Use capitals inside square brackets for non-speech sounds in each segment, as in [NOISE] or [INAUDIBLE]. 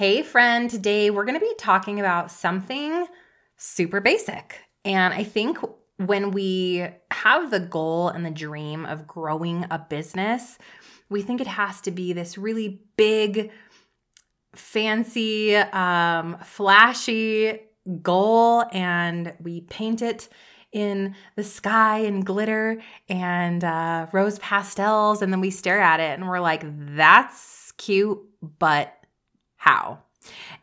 Hey, friend, today we're going to be talking about something super basic. And I think when we have the goal and the dream of growing a business, we think it has to be this really big, fancy, um, flashy goal, and we paint it in the sky and glitter and uh, rose pastels, and then we stare at it and we're like, that's cute, but how.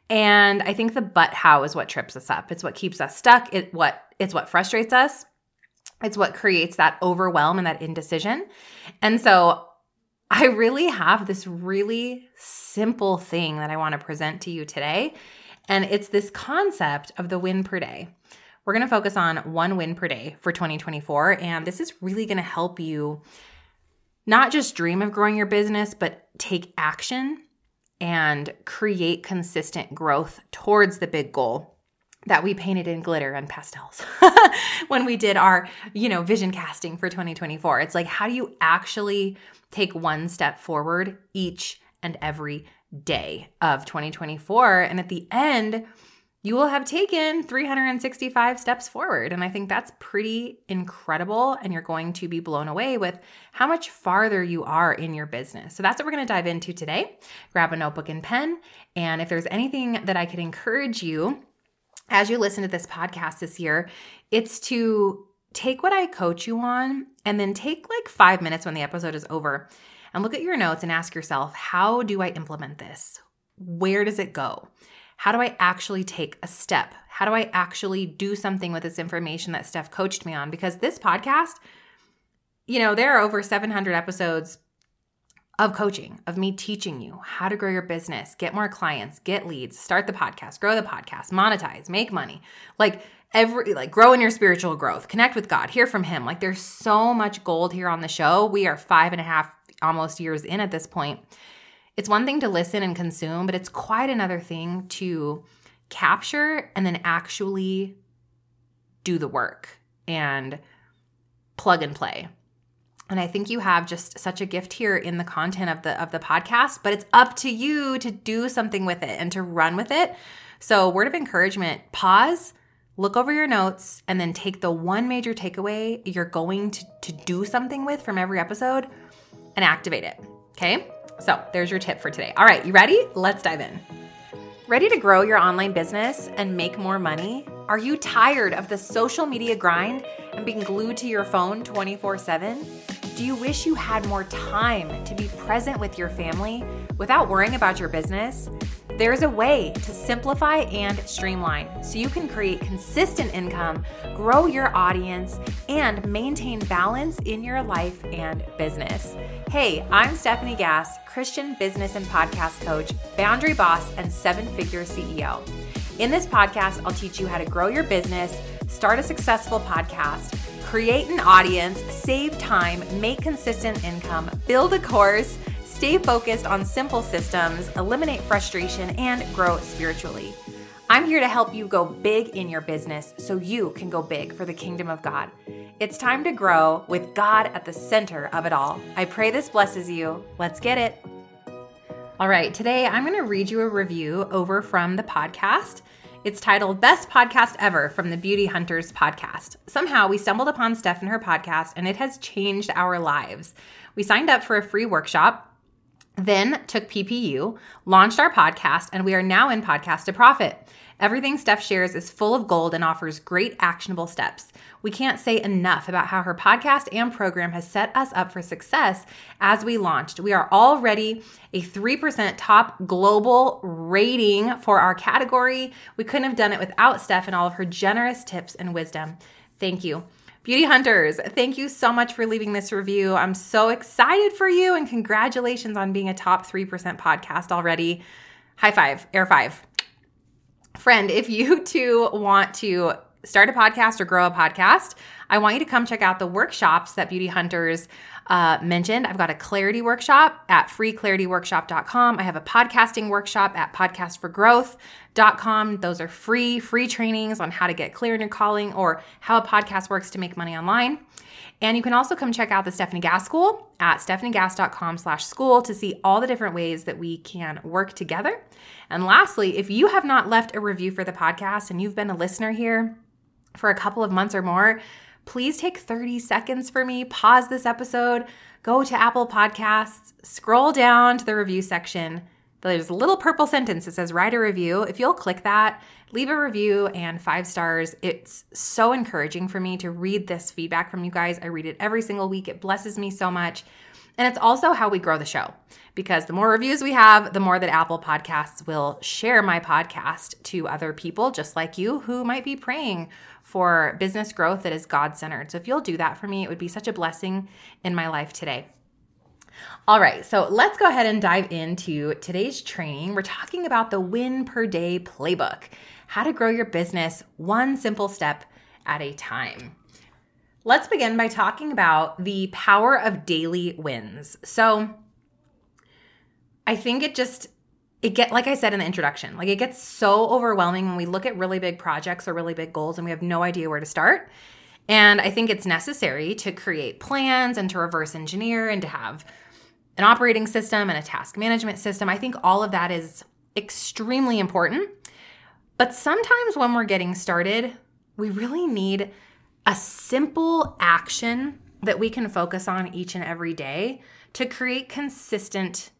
And I think the but how is what trips us up. It's what keeps us stuck. It what it's what frustrates us. It's what creates that overwhelm and that indecision. And so I really have this really simple thing that I want to present to you today. And it's this concept of the win per day. We're going to focus on one win per day for 2024. And this is really going to help you not just dream of growing your business, but take action and create consistent growth towards the big goal that we painted in glitter and pastels [LAUGHS] when we did our, you know, vision casting for 2024. It's like how do you actually take one step forward each and every day of 2024 and at the end you will have taken 365 steps forward. And I think that's pretty incredible. And you're going to be blown away with how much farther you are in your business. So that's what we're going to dive into today. Grab a notebook and pen. And if there's anything that I could encourage you as you listen to this podcast this year, it's to take what I coach you on and then take like five minutes when the episode is over and look at your notes and ask yourself, how do I implement this? Where does it go? How do I actually take a step? How do I actually do something with this information that Stef coached me on? Because this podcast, you know, there are over 700 episodes of coaching, of me teaching you how to grow your business, get more clients, get leads, start the podcast, grow the podcast, monetize, make money. Like every, like grow in your spiritual growth, connect with God, hear from Him. Like there's so much gold here on the show. We are five and a half, almost years in at this point it's one thing to listen and consume, but it's quite another thing to capture and then actually do the work and plug and play. And I think you have just such a gift here in the content of the of the podcast, but it's up to you to do something with it and to run with it. So, word of encouragement, pause, look over your notes and then take the one major takeaway you're going to, to do something with from every episode and activate it. Okay? So there's your tip for today. All right, you ready? Let's dive in. Ready to grow your online business and make more money? Are you tired of the social media grind and being glued to your phone 24 7? Do you wish you had more time to be present with your family without worrying about your business? There's a way to simplify and streamline so you can create consistent income, grow your audience, and maintain balance in your life and business. Hey, I'm Stefanie Gass, Christian business and podcast coach, boundary boss, and seven figure CEO. In this podcast, I'll teach you how to grow your business, start a successful podcast, create an audience, save time, make consistent income, build a course stay focused on simple systems, eliminate frustration, and grow spiritually. I'm here to help you go big in your business so you can go big for the kingdom of God. It's time to grow with God at the center of it all. I pray this blesses you. Let's get it. All right, today I'm going to read you a review over from the podcast. It's titled Best Podcast Ever from the Beauty Hunters podcast. Somehow we stumbled upon Stef and her podcast, and it has changed our lives. We signed up for a free workshop then took PPU, launched our podcast, and we are now in Podcast to Profit. Everything Stef shares is full of gold and offers great actionable steps. We can't say enough about how her podcast and program has set us up for success as we launched. We are already a 3% top global rating for our category. We couldn't have done it without Stef and all of her generous tips and wisdom. Thank you. Beauty Hunters, thank you so much for leaving this review. I'm so excited for you and congratulations on being a top 3% podcast already. High five, air five. Friend, if you [LAUGHS] too want to start a podcast or grow a podcast, I want you to come check out the workshops that Beauty Hunters uh, mentioned. I've got a clarity workshop at freeclarityworkshop.com. I have a podcasting workshop at podcastforgrowth.com. Those are free, free trainings on how to get clear in your calling or how a podcast works to make money online. And you can also come check out the Stefanie Gass School at stefaniegass.com slash school to see all the different ways that we can work together. And lastly, if you have not left a review for the podcast and you've been a listener here for a couple of months or more, please take 30 seconds for me, pause this episode, go to Apple Podcasts, scroll down to the review section. There's a little purple sentence that says write a review. If you'll click that, leave a review and five stars. It's so encouraging for me to read this feedback from you guys. I read it every single week. It blesses me so much. And it's also how we grow the show because the more reviews we have, the more that Apple Podcasts will share my podcast to other people just like you who might be praying for business growth that is God centered. So if you'll do that for me, it would be such a blessing in my life today. All right, so let's go ahead and dive into today's training. We're talking about the win per day playbook, how to grow your business one simple step at a time. Let's begin by talking about the power of daily wins. So, I think it just it get like I said in the introduction, like it gets so overwhelming when we look at really big projects or really big goals and we have no idea where to start. And I think it's necessary to create plans and to reverse engineer and to have an operating system and a task management system. I think all of that is extremely important. But sometimes when we're getting started, we really need a simple action that we can focus on each and every day to create consistent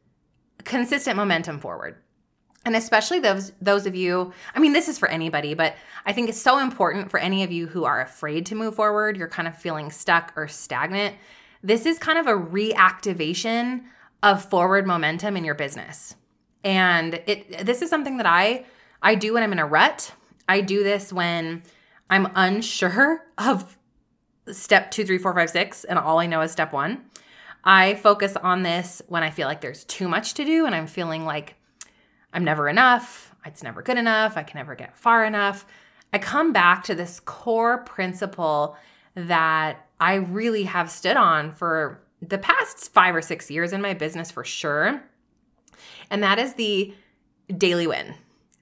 consistent momentum forward. And especially those those of you, I mean this is for anybody, but I think it's so important for any of you who are afraid to move forward, you're kind of feeling stuck or stagnant. This is kind of a reactivation of forward momentum in your business. And it this is something that I I do when I'm in a rut. I do this when I'm unsure [LAUGHS] of step two, three, four, five, six, and all I know is step one. I focus on this when I feel like there's too much to do and I'm feeling like I'm never enough, it's never good enough, I can never get far enough. I come back to this core principle that I really have stood on for the past five or six years in my business for sure. And that is the daily win,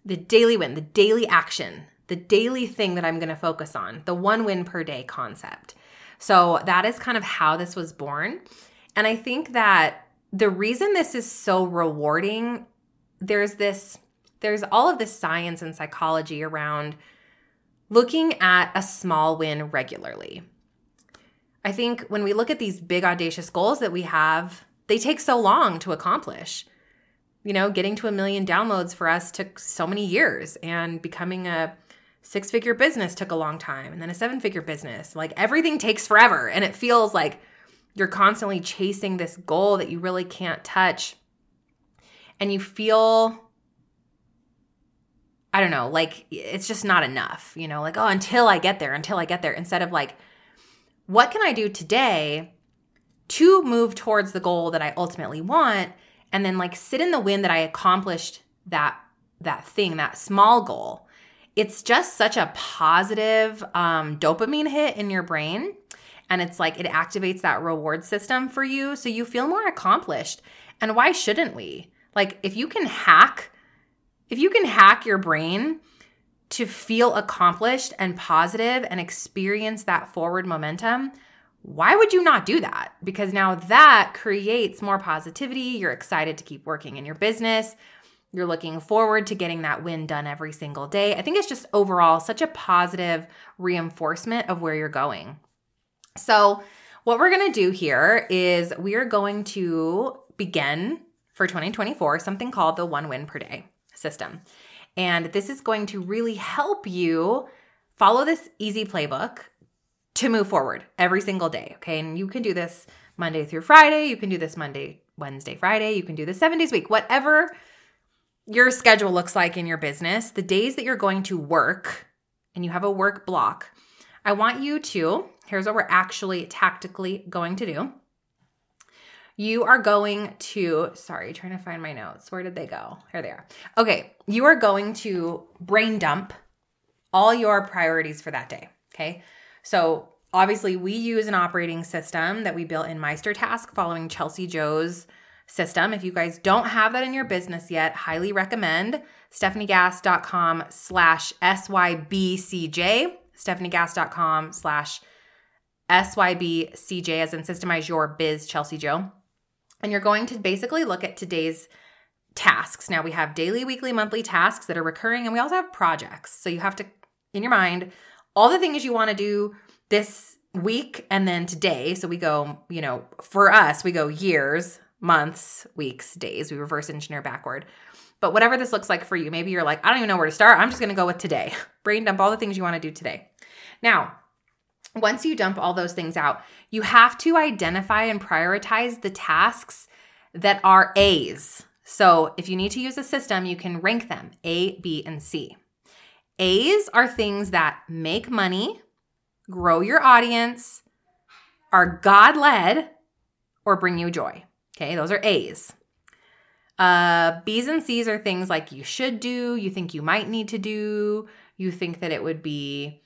the daily win, the daily action, the daily thing that I'm going to focus on, the one win per day concept. So that is kind of how this was born. And I think that the reason this is so rewarding, there's this, there's all of this science and psychology around looking at a small win regularly. I think when we look at these big, audacious goals that we have, they take so long to accomplish. You know, getting to a million downloads for us took so many years, and becoming a six figure business took a long time, and then a seven figure business. Like everything takes forever, and it feels like you're constantly chasing this goal that you really can't touch and you feel I don't know, like it's just not enough, you know, like, oh, until I get there, until I get there, instead of like, what can I do today to move towards the goal that I ultimately want? And then like sit in the wind that I accomplished that that thing, that small goal. It's just such a positive um, dopamine hit in your brain and it's like it activates that reward system for you so you feel more accomplished. And why shouldn't we? Like if you can hack if you can hack your brain to feel accomplished and positive and experience that forward momentum, why would you not do that? Because now that creates more positivity. You're excited to keep working in your business. You're looking forward to getting that win done every single day. I think it's just overall such a positive reinforcement of where you're going. So, what we're going to do here is we are going to begin for 2024 something called the one win per day system. And this is going to really help you follow this easy playbook to move forward every single day. Okay. And you can do this Monday through Friday. You can do this Monday, Wednesday, Friday. You can do this seven days a week, whatever your schedule looks like in your business, the days that you're going to work and you have a work block, I want you to Here's what we're actually tactically going to do. You are going to, sorry, trying to find my notes. Where did they go? Here they are. Okay, you are going to brain dump all your priorities for that day. Okay, so obviously we use an operating system that we built in MeisterTask following Chelsea Joe's system. If you guys don't have that in your business yet, highly recommend stefaniegass.com slash SYBCJ, stefaniegass.com slash SYBCJ, as in Systemize Your Biz, Chelsea Joe. And you're going to basically look at today's tasks. Now we have daily, weekly, monthly tasks that are recurring, and we also have projects. So you have to, in your mind, all the things you want to do this week and then today. So we go, you know, for us, we go years, months, weeks, days. We reverse engineer backward. But whatever this looks like for you, maybe you're like, I don't even know where to start. I'm just going to go with today. [LAUGHS] Brain dump all the things you want to do today. Now, once you dump all those things out, you have to identify and prioritize the tasks that are A's. So if you need to use a system, you can rank them A, B, and C. A's are things that make money, grow your audience, are God led, or bring you joy. Okay, those are A's. Uh, B's and C's are things like you should do, you think you might need to do, you think that it would be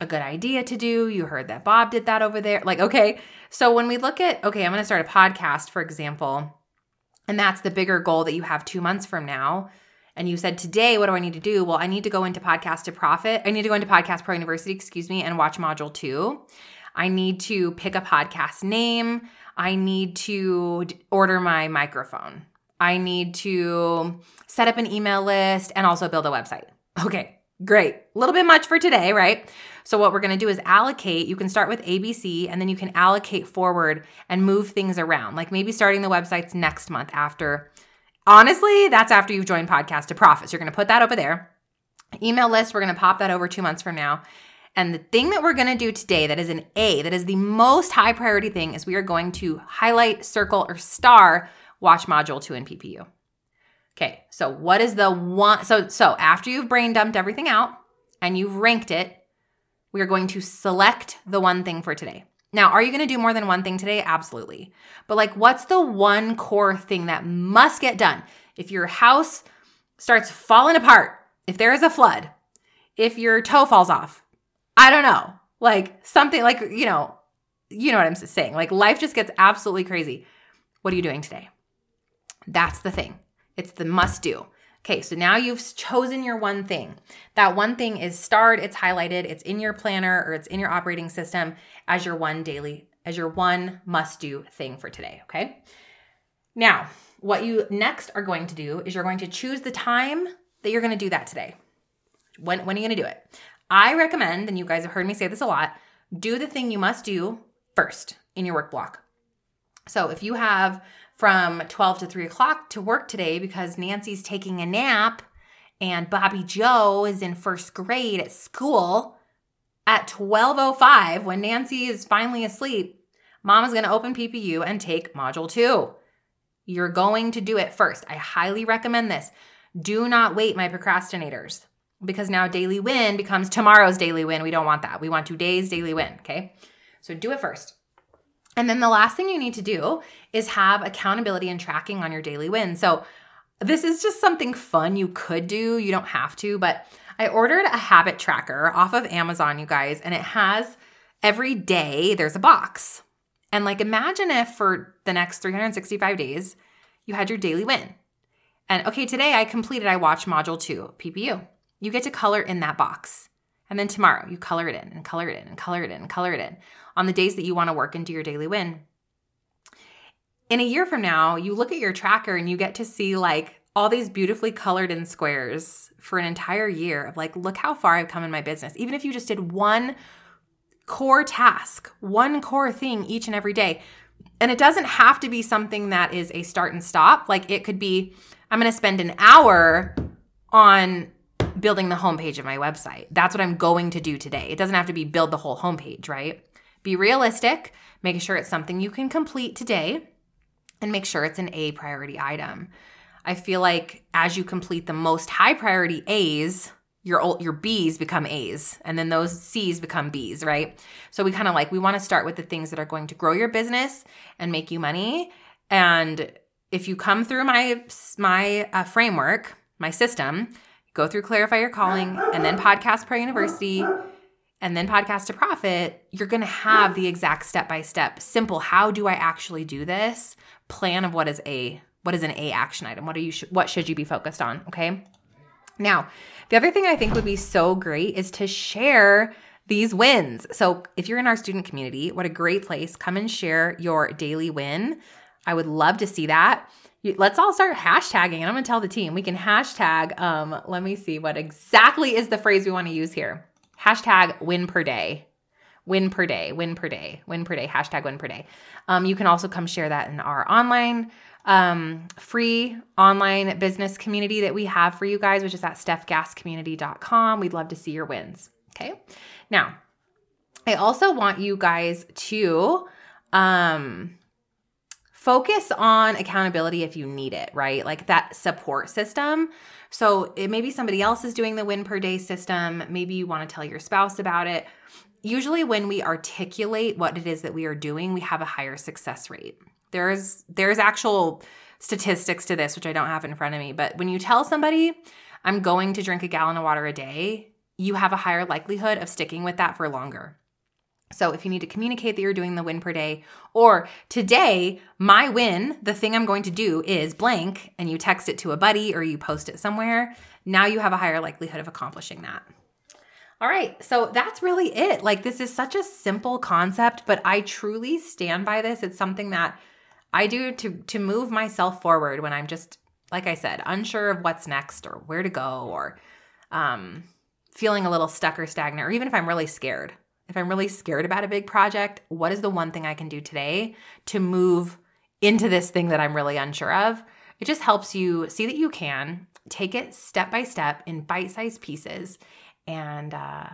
a good idea to do. You heard that Bob did that over there. Like, okay. So when we look at, okay, I'm going to start a podcast, for example, and that's the bigger goal that you have two months from now. And you said, today, what do I need to do? Well, I need to go into Podcast to Profit. I need to go into Podcast Pro University, excuse me, and watch module two. I need to pick a podcast name. I need to order my microphone. I need to set up an email list and also build a website. Okay, great. A little bit much for today, right? So, what we're gonna do is allocate. You can start with ABC and then you can allocate forward and move things around. Like maybe starting the websites next month after. Honestly, that's after you've joined Podcast to Profits. You're gonna put that over there. Email list, we're gonna pop that over two months from now. And the thing that we're gonna do today that is an A, that is the most high priority thing, is we are going to highlight, circle, or star watch module two in PPU. Okay, so what is the one? So, so after you've brain dumped everything out and you've ranked it, we are going to select the one thing for today. Now, are you going to do more than one thing today? Absolutely. But like, what's the one core thing that must get done? If your house starts falling apart, if there is a flood, if your toe falls off, I don't know, like something like, you know, you know what I'm saying? Like life just gets absolutely crazy. What are you doing today? That's the thing. It's the must do. Okay, so now you've chosen your one thing. That one thing is starred, it's highlighted, it's in your planner or it's in your operating system as your one daily, as your one must do thing for today. Okay. Now, what you next are going to do is you're going to choose the time that you're going to do that today. When, when are you going to do it? I recommend, and you guys have heard me say this a lot, do the thing you must do first in your work block. So if you have from 12 to 3 o'clock to work today because Nancy's taking a nap and Bobby Joe is in first grade at school at 12:05 when Nancy is finally asleep. Mom is going to open PPU and take module 2. You're going to do it first. I highly recommend this. Do not wait, my procrastinators, because now daily win becomes tomorrow's daily win. We don't want that. We want today's daily win, okay? So do it first. And then the last thing you need to do is have accountability and tracking on your daily win. So this is just something fun you could do. You don't have to, but I ordered a habit tracker off of Amazon, you guys, and it has every day there's a box. And like imagine if for the next 365 days you had your daily win. And okay, today I completed, I watched module two, PPU. You get to color in that box. And then tomorrow you color it in and color it in and color it in and color it in on the days that you want to work into your daily win. In a year from now, you look at your tracker and you get to see like all these beautifully colored in squares for an entire year of like, look how far I've come in my business. Even if you just did one core task, one core thing each and every day. And it doesn't have to be something that is a start and stop. Like it could be, I'm going to spend an hour on building the homepage of my website. That's what I'm going to do today. It doesn't have to be build the whole homepage, right? Be realistic, make sure it's something you can complete today, and make sure it's an A priority item. I feel like as you complete the most high priority A's, your old your B's become A's and then those C's become B's, right? So we kind of like we want to start with the things that are going to grow your business and make you money. And if you come through my my uh, framework, my system, go through clarify your calling and then podcast pro university and then podcast to profit, you're going to have the exact step by step simple how do I actually do this plan of what is a what is an A action item? What are you what should you be focused on, okay? Now, the other thing I think would be so great is to share these wins. So, if you're in our student community, what a great place. Come and share your daily win. I would love to see that. Let's all start hashtagging, and I'm gonna tell the team we can hashtag. Um, let me see what exactly is the phrase we want to use here. Hashtag win per day win per day, win per day, win per day, hashtag win per day. Um, you can also come share that in our online um, free online business community that we have for you guys, which is at stefgasscommunity.com. We'd love to see your wins. Okay. Now, I also want you guys to um, focus on accountability if you need it, right? Like that support system. So it maybe somebody else is doing the win per day system. Maybe you want to tell your spouse about it usually when we articulate what it is that we are doing, we have a higher success rate. There's there's actual statistics to this which I don't have in front of me, but when you tell somebody I'm going to drink a gallon of water a day, you have a higher likelihood of sticking with that for longer. So if you need to communicate that you're doing the win per day, or today, my win, the thing I'm going to do is blank, and you text it to a buddy or you post it somewhere, now you have a higher likelihood of accomplishing that. All right, so that's really it. Like, this is such a simple concept, but I truly stand by this. It's something that I do to to move myself forward when I'm just, like I said, unsure of what's next or where to go, or um, feeling a little stuck or stagnant, or even if I'm really scared. If I'm really scared about a big project, what is the one thing I can do today to move into this thing that I'm really unsure of? It just helps you see that you can take it step by step in bite sized pieces and uh,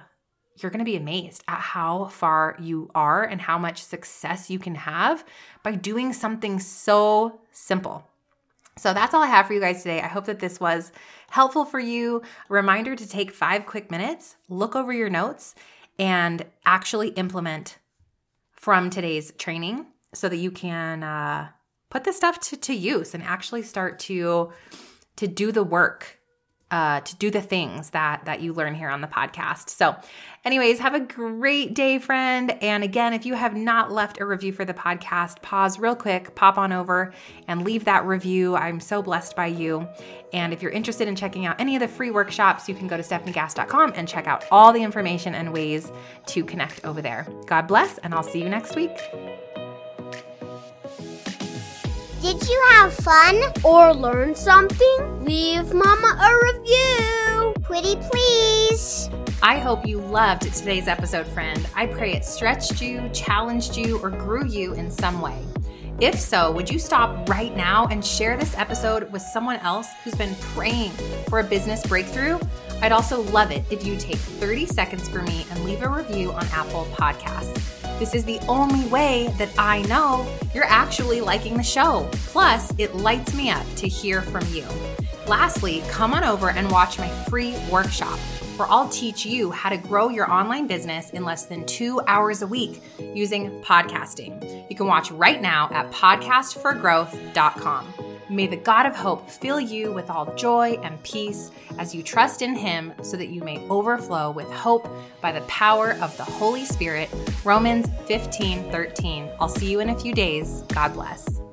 you're going to be amazed at how far you are and how much success you can have by doing something so simple. So that's all I have for you guys today. I hope that this was helpful for you. A reminder to take five quick minutes, look over your notes, and actually implement from today's training so that you can uh, put this stuff to, to use and actually start to to do the work uh, to do the things that that you learn here on the podcast. So, anyways, have a great day, friend. And again, if you have not left a review for the podcast, pause real quick, pop on over and leave that review. I'm so blessed by you. And if you're interested in checking out any of the free workshops, you can go to stefaniegass.com and check out all the information and ways to connect over there. God bless, and I'll see you next week. Did you have fun or learn something? Leave Mama a review. Pretty please. I hope you loved today's episode, friend. I pray it stretched you, challenged you, or grew you in some way. If so, would you stop right now and share this episode with someone else who's been praying for a business breakthrough? I'd also love it if you take 30 seconds for me and leave a review on Apple Podcasts. This is the only way that I know you're actually liking the show. Plus, it lights me up to hear from you. Lastly, come on over and watch my free workshop where I'll teach you how to grow your online business in less than two hours a week using podcasting. You can watch right now at podcastforgrowth.com. May the God of hope fill you with all joy and peace as you trust in him so that you may overflow with hope by the power of the Holy Spirit. Romans 15 13. I'll see you in a few days. God bless.